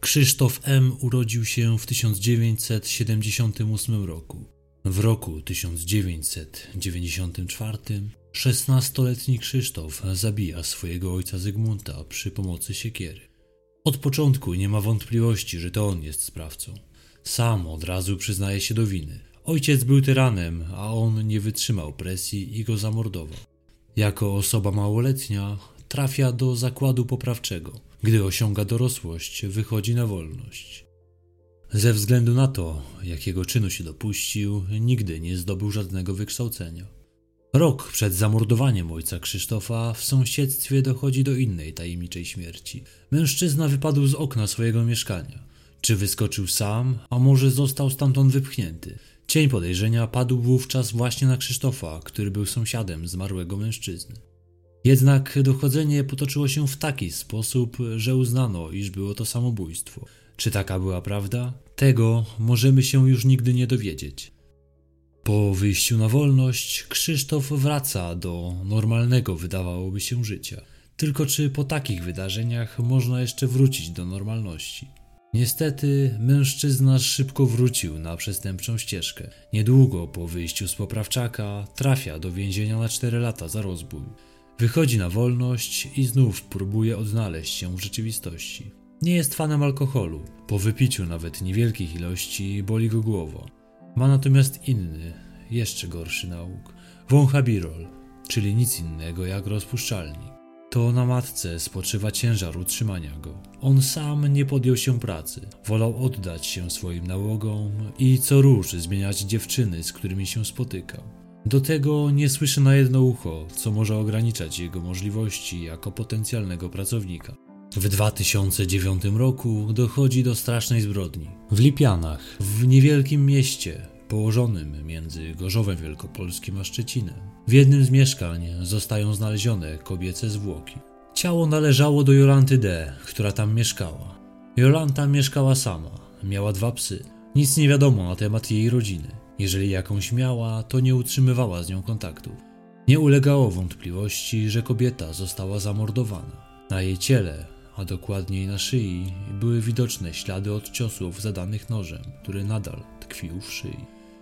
Krzysztof M. urodził się w 1978 roku. W roku 1994 szesnastoletni Krzysztof zabija swojego ojca Zygmunta przy pomocy siekiery. Od początku nie ma wątpliwości, że to on jest sprawcą. Sam od razu przyznaje się do winy. Ojciec był tyranem, a on nie wytrzymał presji i go zamordował. Jako osoba małoletnia trafia do zakładu poprawczego. Gdy osiąga dorosłość, wychodzi na wolność. Ze względu na to, jakiego czynu się dopuścił, nigdy nie zdobył żadnego wykształcenia. Rok przed zamordowaniem ojca Krzysztofa w sąsiedztwie dochodzi do innej tajemniczej śmierci. Mężczyzna wypadł z okna swojego mieszkania. Czy wyskoczył sam, a może został stamtąd wypchnięty? Cień podejrzenia padł wówczas właśnie na Krzysztofa, który był sąsiadem zmarłego mężczyzny. Jednak dochodzenie potoczyło się w taki sposób, że uznano, iż było to samobójstwo. Czy taka była prawda? Tego możemy się już nigdy nie dowiedzieć. Po wyjściu na wolność, Krzysztof wraca do normalnego, wydawałoby się, życia. Tylko czy po takich wydarzeniach można jeszcze wrócić do normalności? Niestety, mężczyzna szybko wrócił na przestępczą ścieżkę. Niedługo po wyjściu z poprawczaka trafia do więzienia na 4 lata za rozbój. Wychodzi na wolność i znów próbuje odnaleźć się w rzeczywistości. Nie jest fanem alkoholu. Po wypiciu nawet niewielkich ilości boli go głowa. Ma natomiast inny, jeszcze gorszy nauk. Wącha birol, czyli nic innego jak rozpuszczalnik. To na matce spoczywa ciężar utrzymania go. On sam nie podjął się pracy. Wolał oddać się swoim nałogom i co róż zmieniać dziewczyny, z którymi się spotykał. Do tego nie słyszy na jedno ucho, co może ograniczać jego możliwości jako potencjalnego pracownika. W 2009 roku dochodzi do strasznej zbrodni. W Lipianach, w niewielkim mieście położonym między Gorzowem Wielkopolskim a Szczecinem. W jednym z mieszkań zostają znalezione kobiece zwłoki. Ciało należało do Jolanty D., która tam mieszkała. Jolanta mieszkała sama, miała dwa psy. Nic nie wiadomo na temat jej rodziny. Jeżeli jakąś miała, to nie utrzymywała z nią kontaktów. Nie ulegało wątpliwości, że kobieta została zamordowana. Na jej ciele a dokładniej na szyi, były widoczne ślady od ciosów zadanych nożem, który nadal tkwił w szyi.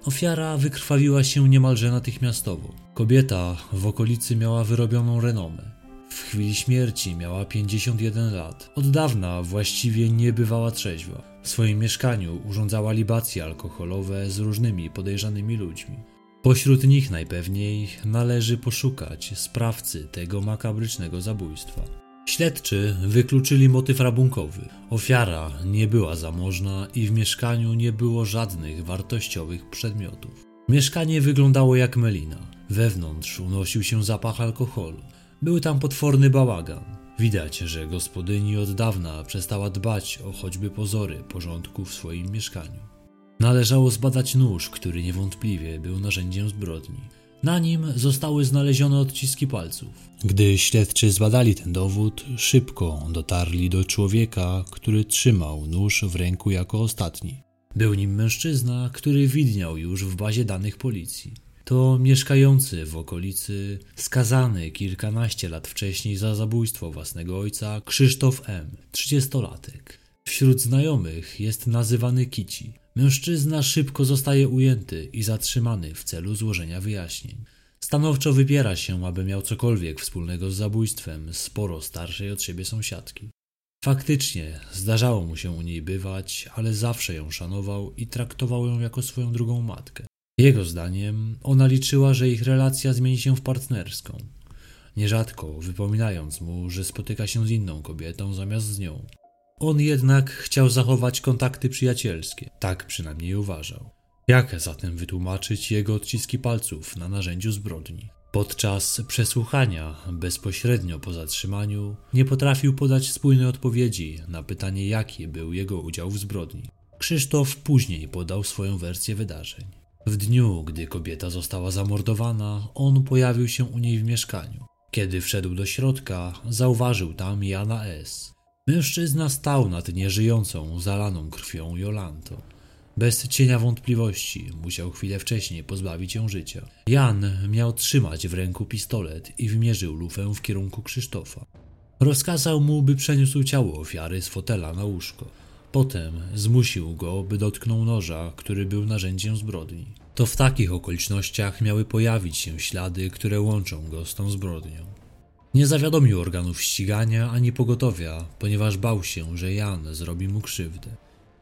Ofiara wykrwawiła się niemalże natychmiastowo. Kobieta w okolicy miała wyrobioną renomę. W chwili śmierci miała 51 lat. Od dawna właściwie nie bywała trzeźwa. W swoim mieszkaniu urządzała libacje alkoholowe z różnymi podejrzanymi ludźmi. Pośród nich najpewniej należy poszukać sprawcy tego makabrycznego zabójstwa. Śledczy wykluczyli motyw rabunkowy. Ofiara nie była zamożna i w mieszkaniu nie było żadnych wartościowych przedmiotów. Mieszkanie wyglądało jak melina. Wewnątrz unosił się zapach alkoholu. Był tam potworny bałagan. Widać, że gospodyni od dawna przestała dbać o choćby pozory porządku w swoim mieszkaniu. Należało zbadać nóż, który niewątpliwie był narzędziem zbrodni. Na nim zostały znalezione odciski palców. Gdy śledczy zbadali ten dowód, szybko dotarli do człowieka, który trzymał nóż w ręku jako ostatni. Był nim mężczyzna, który widniał już w bazie danych policji. To mieszkający w okolicy, skazany kilkanaście lat wcześniej za zabójstwo własnego ojca, Krzysztof M., trzydziestolatek. Wśród znajomych jest nazywany Kici. Mężczyzna szybko zostaje ujęty i zatrzymany w celu złożenia wyjaśnień. Stanowczo wypiera się, aby miał cokolwiek wspólnego z zabójstwem sporo starszej od siebie sąsiadki. Faktycznie, zdarzało mu się u niej bywać, ale zawsze ją szanował i traktował ją jako swoją drugą matkę. Jego zdaniem ona liczyła, że ich relacja zmieni się w partnerską, nierzadko wypominając mu, że spotyka się z inną kobietą zamiast z nią. On jednak chciał zachować kontakty przyjacielskie, tak przynajmniej uważał. Jak zatem wytłumaczyć jego odciski palców na narzędziu zbrodni? Podczas przesłuchania, bezpośrednio po zatrzymaniu, nie potrafił podać spójnej odpowiedzi na pytanie, jaki był jego udział w zbrodni. Krzysztof później podał swoją wersję wydarzeń. W dniu, gdy kobieta została zamordowana, on pojawił się u niej w mieszkaniu. Kiedy wszedł do środka, zauważył tam Jana S. Mężczyzna stał nad nieżyjącą, zalaną krwią Jolantą. Bez cienia wątpliwości musiał chwilę wcześniej pozbawić ją życia. Jan miał trzymać w ręku pistolet i wymierzył lufę w kierunku Krzysztofa. Rozkazał mu, by przeniósł ciało ofiary z fotela na łóżko. Potem zmusił go, by dotknął noża, który był narzędziem zbrodni. To w takich okolicznościach miały pojawić się ślady, które łączą go z tą zbrodnią. Nie zawiadomił organów ścigania ani pogotowia, ponieważ bał się, że Jan zrobi mu krzywdę.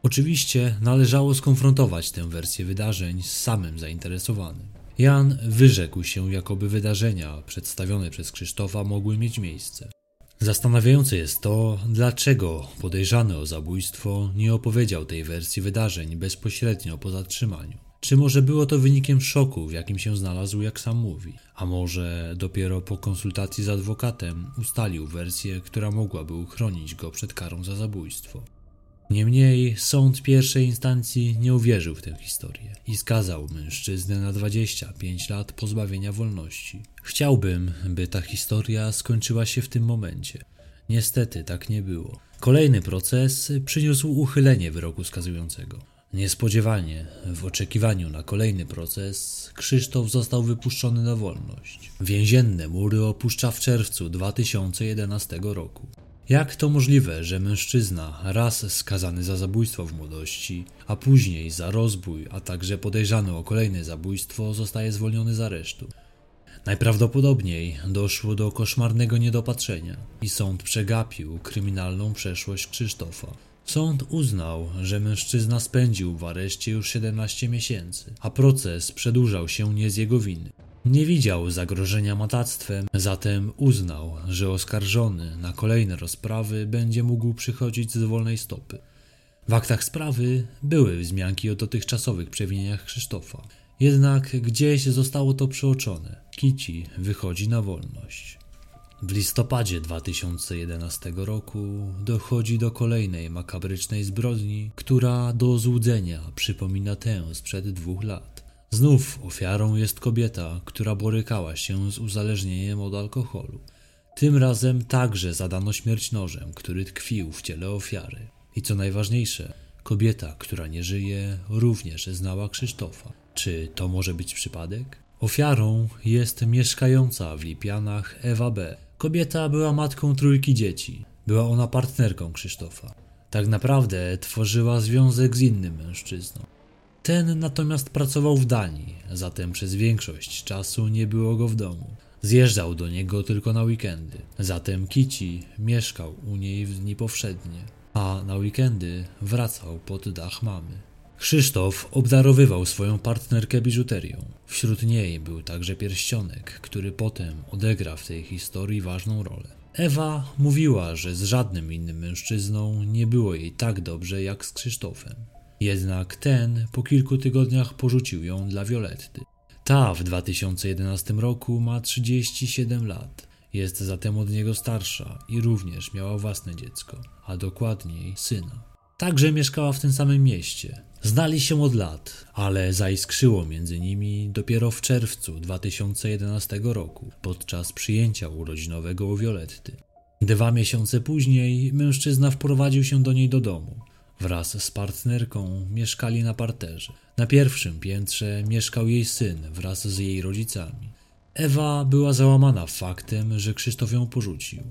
Oczywiście należało skonfrontować tę wersję wydarzeń z samym zainteresowanym. Jan wyrzekł się, jakoby wydarzenia przedstawione przez Krzysztofa mogły mieć miejsce. Zastanawiające jest to, dlaczego podejrzany o zabójstwo nie opowiedział tej wersji wydarzeń bezpośrednio po zatrzymaniu. Czy może było to wynikiem szoku, w jakim się znalazł, jak sam mówi? A może dopiero po konsultacji z adwokatem ustalił wersję, która mogłaby uchronić go przed karą za zabójstwo? Niemniej sąd pierwszej instancji nie uwierzył w tę historię i skazał mężczyznę na 25 lat pozbawienia wolności. Chciałbym, by ta historia skończyła się w tym momencie. Niestety tak nie było. Kolejny proces przyniósł uchylenie wyroku skazującego. Niespodziewanie, w oczekiwaniu na kolejny proces, Krzysztof został wypuszczony na wolność. Więzienne mury opuszcza w czerwcu 2011 roku. Jak to możliwe, że mężczyzna, raz skazany za zabójstwo w młodości, a później za rozbój, a także podejrzany o kolejne zabójstwo, zostaje zwolniony z aresztu? Najprawdopodobniej doszło do koszmarnego niedopatrzenia i sąd przegapił kryminalną przeszłość Krzysztofa. Sąd uznał, że mężczyzna spędził w areszcie już 17 miesięcy, a proces przedłużał się nie z jego winy. Nie widział zagrożenia matactwem, zatem uznał, że oskarżony na kolejne rozprawy będzie mógł przychodzić z wolnej stopy. W aktach sprawy były wzmianki o dotychczasowych przewinieniach Krzysztofa. Jednak gdzieś zostało to przeoczone. Kici wychodzi na wolność. W listopadzie 2011 roku dochodzi do kolejnej makabrycznej zbrodni, która do złudzenia przypomina tę sprzed dwóch lat. Znów ofiarą jest kobieta, która borykała się z uzależnieniem od alkoholu. Tym razem także zadano śmierć nożem, który tkwił w ciele ofiary. I co najważniejsze, kobieta, która nie żyje, również znała Krzysztofa. Czy to może być przypadek? Ofiarą jest mieszkająca w Lipianach Ewa B. Kobieta była matką trójki dzieci. Była ona partnerką Krzysztofa. Tak naprawdę tworzyła związek z innym mężczyzną. Ten natomiast pracował w Danii, zatem przez większość czasu nie było go w domu. Zjeżdżał do niego tylko na weekendy, zatem Kici mieszkał u niej w dni powszednie, a na weekendy wracał pod dach mamy. Krzysztof obdarowywał swoją partnerkę biżuterią. Wśród niej był także pierścionek, który potem odegra w tej historii ważną rolę. Ewa mówiła, że z żadnym innym mężczyzną nie było jej tak dobrze jak z Krzysztofem. Jednak ten po kilku tygodniach porzucił ją dla Violetty. Ta w 2011 roku ma 37 lat. Jest zatem od niego starsza i również miała własne dziecko, a dokładniej syna. Także mieszkała w tym samym mieście. Znali się od lat, ale zaiskrzyło między nimi dopiero w czerwcu 2011 roku, podczas przyjęcia urodzinowego u Violetty. Dwa miesiące później mężczyzna wprowadził się do niej do domu. Wraz z partnerką mieszkali na parterze. Na pierwszym piętrze mieszkał jej syn wraz z jej rodzicami. Ewa była załamana faktem, że Krzysztof ją porzucił.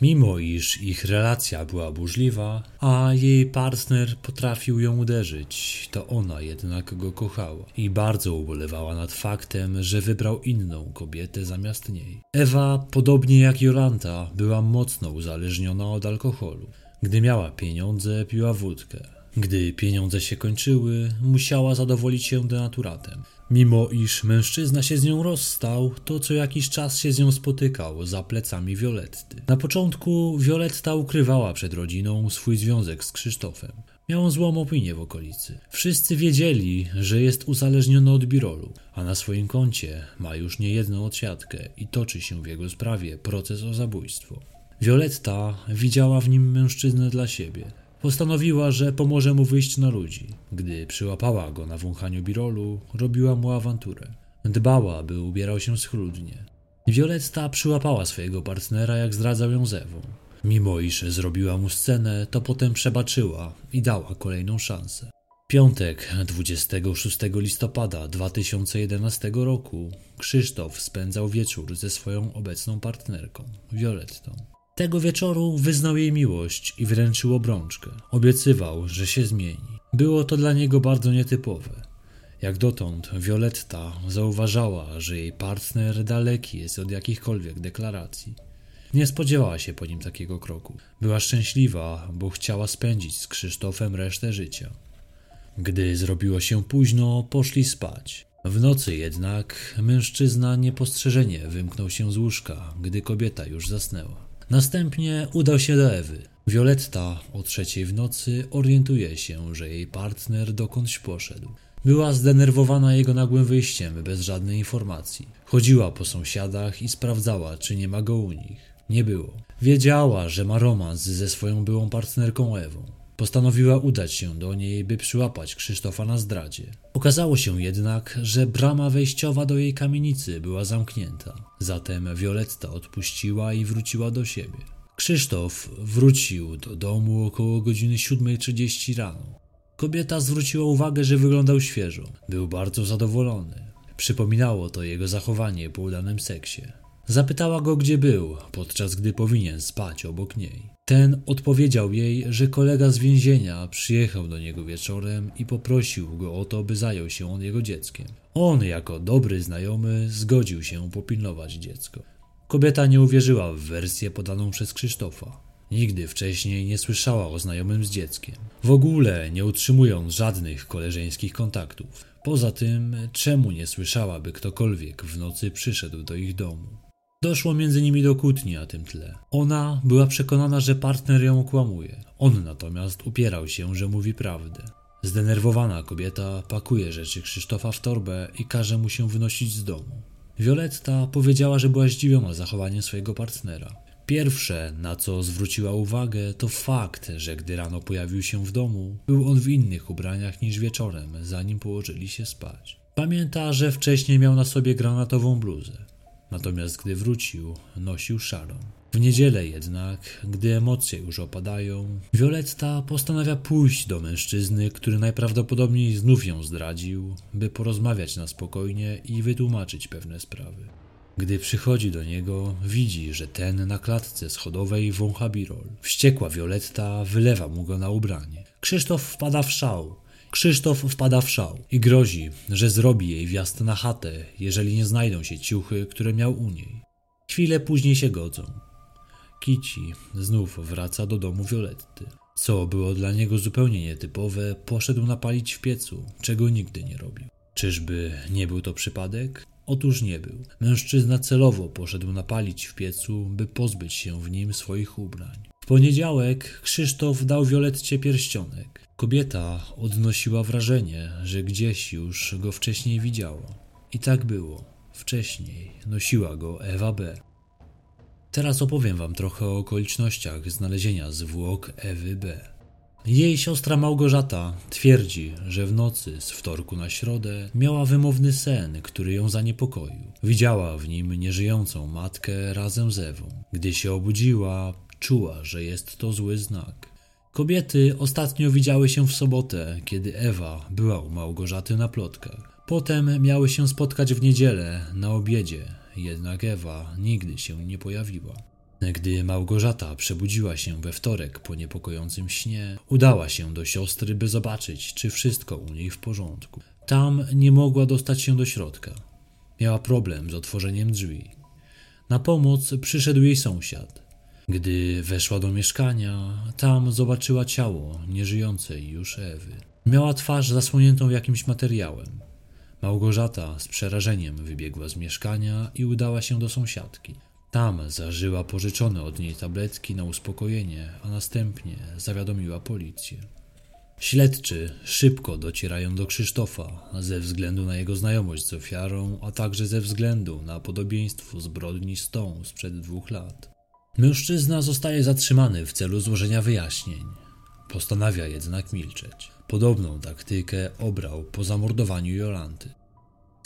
Mimo iż ich relacja była burzliwa, a jej partner potrafił ją uderzyć, to ona jednak go kochała i bardzo ubolewała nad faktem, że wybrał inną kobietę zamiast niej. Ewa, podobnie jak Jolanta, była mocno uzależniona od alkoholu. Gdy miała pieniądze, piła wódkę. Gdy pieniądze się kończyły, musiała zadowolić się denaturatem. Mimo iż mężczyzna się z nią rozstał, to co jakiś czas się z nią spotykał za plecami Violetty. Na początku Violetta ukrywała przed rodziną swój związek z Krzysztofem. Miał złą opinię w okolicy. Wszyscy wiedzieli, że jest uzależniony od birolu, a na swoim koncie ma już niejedną odsiadkę i toczy się w jego sprawie proces o zabójstwo. Violetta widziała w nim mężczyznę dla siebie. Postanowiła, że pomoże mu wyjść na ludzi. Gdy przyłapała go na wąchaniu birolu, robiła mu awanturę. Dbała, by ubierał się schludnie. Violetta przyłapała swojego partnera, jak zdradzał ją Zewą. Mimo iż zrobiła mu scenę, to potem przebaczyła i dała kolejną szansę. Piątek 26 listopada 2011 roku Krzysztof spędzał wieczór ze swoją obecną partnerką, Violettą. Tego wieczoru wyznał jej miłość i wręczył obrączkę. Obiecywał, że się zmieni. Było to dla niego bardzo nietypowe. Jak dotąd Violetta zauważała, że jej partner daleki jest od jakichkolwiek deklaracji. Nie spodziewała się po nim takiego kroku. Była szczęśliwa, bo chciała spędzić z Krzysztofem resztę życia. Gdy zrobiło się późno, poszli spać. W nocy jednak mężczyzna niepostrzeżenie wymknął się z łóżka, gdy kobieta już zasnęła. Następnie udał się do Ewy. Violetta o trzeciej w nocy orientuje się, że jej partner dokądś poszedł. Była zdenerwowana jego nagłym wyjściem bez żadnej informacji. Chodziła po sąsiadach i sprawdzała, czy nie ma go u nich. Nie było. Wiedziała, że ma romans ze swoją byłą partnerką Ewą. Postanowiła udać się do niej, by przyłapać Krzysztofa na zdradzie. Okazało się jednak, że brama wejściowa do jej kamienicy była zamknięta. Zatem Violetta odpuściła i wróciła do siebie. Krzysztof wrócił do domu około godziny 7.30 rano. Kobieta zwróciła uwagę, że wyglądał świeżo. Był bardzo zadowolony. Przypominało to jego zachowanie po udanym seksie. Zapytała go, gdzie był, podczas gdy powinien spać obok niej. Ten odpowiedział jej, że kolega z więzienia przyjechał do niego wieczorem i poprosił go o to, by zajął się on jego dzieckiem. On, jako dobry znajomy, zgodził się popilnować dziecko. Kobieta nie uwierzyła w wersję podaną przez Krzysztofa. Nigdy wcześniej nie słyszała o znajomym z dzieckiem. W ogóle nie utrzymując żadnych koleżeńskich kontaktów. Poza tym, czemu nie słyszała, by ktokolwiek w nocy przyszedł do ich domu? Doszło między nimi do kłótni na tym tle. Ona była przekonana, że partner ją okłamuje. On natomiast upierał się, że mówi prawdę. Zdenerwowana kobieta pakuje rzeczy Krzysztofa w torbę i każe mu się wynosić z domu. Violetta powiedziała, że była zdziwiona zachowaniem swojego partnera. Pierwsze, na co zwróciła uwagę, to fakt, że gdy rano pojawił się w domu, był on w innych ubraniach niż wieczorem, zanim położyli się spać. Pamięta, że wcześniej miał na sobie granatową bluzę, natomiast gdy wrócił, nosił szarą. W niedzielę jednak, gdy emocje już opadają, Violetta postanawia pójść do mężczyzny, który najprawdopodobniej znów ją zdradził, by porozmawiać na spokojnie i wytłumaczyć pewne sprawy. Gdy przychodzi do niego, widzi, że ten na klatce schodowej wącha birol. Wściekła Violetta wylewa mu go na ubranie. Krzysztof wpada w szał. Krzysztof wpada w szał i grozi, że zrobi jej wjazd na chatę, jeżeli nie znajdą się ciuchy, które miał u niej. Chwilę później się godzą. Kici znów wraca do domu Violetty. Co było dla niego zupełnie nietypowe, poszedł napalić w piecu, czego nigdy nie robił. Czyżby nie był to przypadek? Otóż nie był. Mężczyzna celowo poszedł napalić w piecu, by pozbyć się w nim swoich ubrań. W poniedziałek Krzysztof dał Violetcie pierścionek. Kobieta odnosiła wrażenie, że gdzieś już go wcześniej widziała. I tak było. Wcześniej nosiła go Ewa B. Teraz opowiem wam trochę o okolicznościach znalezienia zwłok Ewy B. Jej siostra Małgorzata twierdzi, że w nocy z wtorku na środę miała wymowny sen, który ją zaniepokoił. Widziała w nim nieżyjącą matkę razem z Ewą. Gdy się obudziła, czuła, że jest to zły znak. Kobiety ostatnio widziały się w sobotę, kiedy Ewa była u Małgorzaty na plotkach. Potem miały się spotkać w niedzielę na obiedzie, jednak Ewa nigdy się nie pojawiła. Gdy Małgorzata przebudziła się we wtorek po niepokojącym śnie, udała się do siostry, by zobaczyć, czy wszystko u niej w porządku. Tam nie mogła dostać się do środka. Miała problem z otworzeniem drzwi. Na pomoc przyszedł jej sąsiad. Gdy weszła do mieszkania, tam zobaczyła ciało nieżyjącej już Ewy. Miała twarz zasłoniętą jakimś materiałem. Małgorzata z przerażeniem wybiegła z mieszkania i udała się do sąsiadki. Tam zażyła pożyczone od niej tabletki na uspokojenie, a następnie zawiadomiła policję. Śledczy szybko docierają do Krzysztofa ze względu na jego znajomość z ofiarą, a także ze względu na podobieństwo zbrodni z tą sprzed dwóch lat. Mężczyzna zostaje zatrzymany w celu złożenia wyjaśnień. Postanawia jednak milczeć. Podobną taktykę obrał po zamordowaniu Jolanty.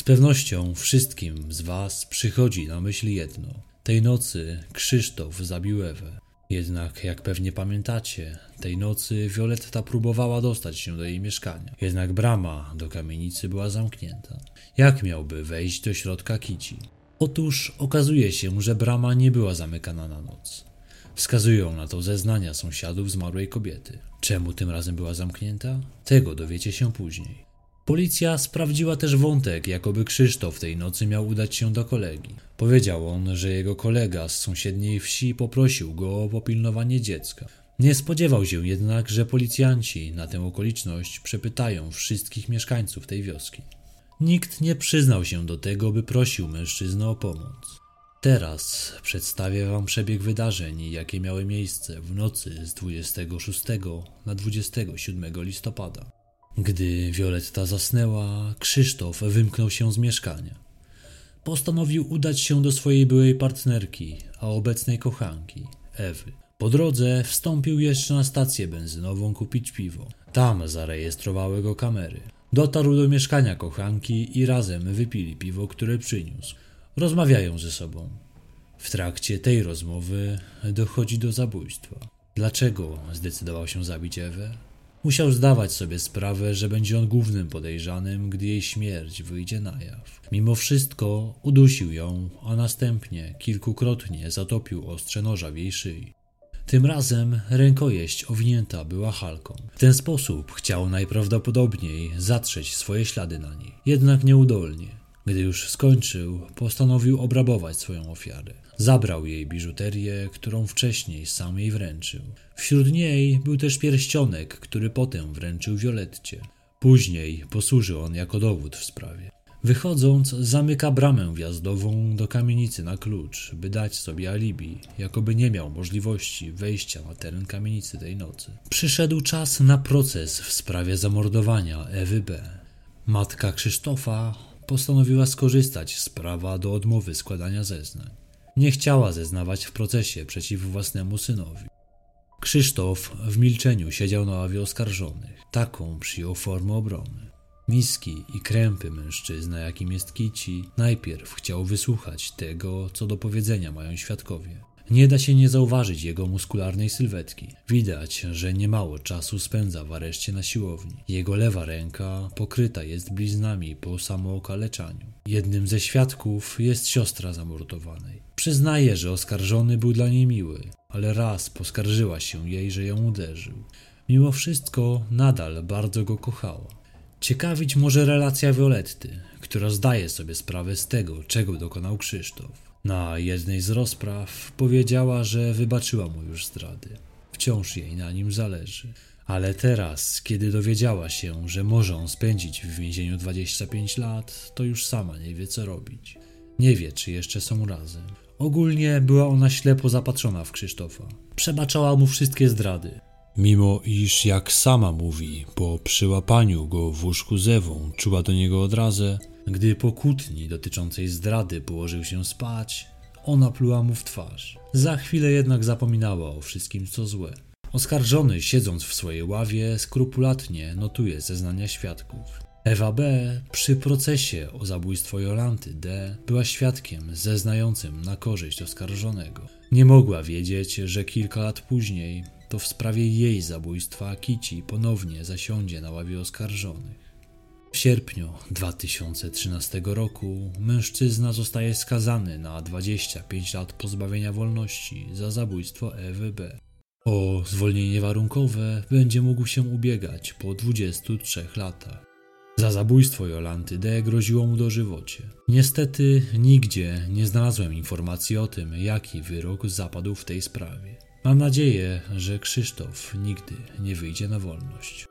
Z pewnością wszystkim z Was przychodzi na myśl jedno – tej nocy Krzysztof zabił Ewę. Jednak, jak pewnie pamiętacie, tej nocy Violetta próbowała dostać się do jej mieszkania. Jednak brama do kamienicy była zamknięta. Jak miałby wejść do środka Kici? Otóż okazuje się, że brama nie była zamykana na noc. Wskazują na to zeznania sąsiadów zmarłej kobiety. Czemu tym razem była zamknięta? Tego dowiecie się później. Policja sprawdziła też wątek, jakoby Krzysztof tej nocy miał udać się do kolegi. Powiedział on, że jego kolega z sąsiedniej wsi poprosił go o popilnowanie dziecka. Nie spodziewał się jednak, że policjanci na tę okoliczność przepytają wszystkich mieszkańców tej wioski. Nikt nie przyznał się do tego, by prosił mężczyznę o pomoc. Teraz przedstawię Wam przebieg wydarzeń, jakie miały miejsce w nocy z 26 na 27 listopada. Gdy Violetta zasnęła, Krzysztof wymknął się z mieszkania. Postanowił udać się do swojej byłej partnerki, a obecnej kochanki, Ewy. Po drodze wstąpił jeszcze na stację benzynową kupić piwo. Tam zarejestrowały go kamery. Dotarł do mieszkania kochanki i razem wypili piwo, które przyniósł. Rozmawiają ze sobą. W trakcie tej rozmowy dochodzi do zabójstwa. Dlaczego zdecydował się zabić Ewę? Musiał zdawać sobie sprawę, że będzie on głównym podejrzanym, gdy jej śmierć wyjdzie na jaw. Mimo wszystko udusił ją, a następnie kilkukrotnie zatopił ostrze noża w jej szyi. Tym razem rękojeść owinięta była halką. W ten sposób chciał najprawdopodobniej zatrzeć swoje ślady na niej, jednak nieudolnie. Gdy już skończył, postanowił obrabować swoją ofiarę. Zabrał jej biżuterię, którą wcześniej sam jej wręczył. Wśród niej był też pierścionek, który potem wręczył Violetcie. Później posłużył on jako dowód w sprawie. Wychodząc, zamyka bramę wjazdową do kamienicy na klucz, by dać sobie alibi, jakoby nie miał możliwości wejścia na teren kamienicy tej nocy. Przyszedł czas na proces w sprawie zamordowania Ewy B. Matka Krzysztofa postanowiła skorzystać z prawa do odmowy składania zeznań. Nie chciała zeznawać w procesie przeciw własnemu synowi. Krzysztof w milczeniu siedział na ławie oskarżonych. Taką przyjął formę obrony. Miski i krępy mężczyzna, jakim jest Kici, najpierw chciał wysłuchać tego, co do powiedzenia mają świadkowie. Nie da się nie zauważyć jego muskularnej sylwetki. Widać, że niemało czasu spędza w areszcie na siłowni. Jego lewa ręka pokryta jest bliznami po samookaleczaniu. Jednym ze świadków jest siostra zamordowanej. Przyznaje, że oskarżony był dla niej miły, ale raz poskarżyła się jej, że ją uderzył. Mimo wszystko nadal bardzo go kochała. Ciekawić może relacja Violetty, która zdaje sobie sprawę z tego, czego dokonał Krzysztof. Na jednej z rozpraw powiedziała, że wybaczyła mu już zdrady. Wciąż jej na nim zależy. Ale teraz, kiedy dowiedziała się, że może on spędzić w więzieniu 25 lat, to już sama nie wie co robić. Nie wie, czy jeszcze są razem. Ogólnie była ona ślepo zapatrzona w Krzysztofa. Przebaczała mu wszystkie zdrady. Mimo iż, jak sama mówi, po przyłapaniu go w łóżku z Ewą czuła do niego odrazę, gdy po kłótni dotyczącej zdrady położył się spać, ona pluła mu w twarz. Za chwilę jednak zapominała o wszystkim, co złe. Oskarżony, siedząc w swojej ławie, skrupulatnie notuje zeznania świadków. Ewa B. przy procesie o zabójstwo Jolanty D. była świadkiem zeznającym na korzyść oskarżonego. Nie mogła wiedzieć, że kilka lat później to w sprawie jej zabójstwa Kici ponownie zasiądzie na ławie oskarżonych. W sierpniu 2013 roku mężczyzna zostaje skazany na 25 lat pozbawienia wolności za zabójstwo Ewy B. O zwolnienie warunkowe będzie mógł się ubiegać po 23 latach. Za zabójstwo Jolanty D groziło mu dożywocie. Niestety nigdzie nie znalazłem informacji o tym, jaki wyrok zapadł w tej sprawie. Mam nadzieję, że Krzysztof nigdy nie wyjdzie na wolność.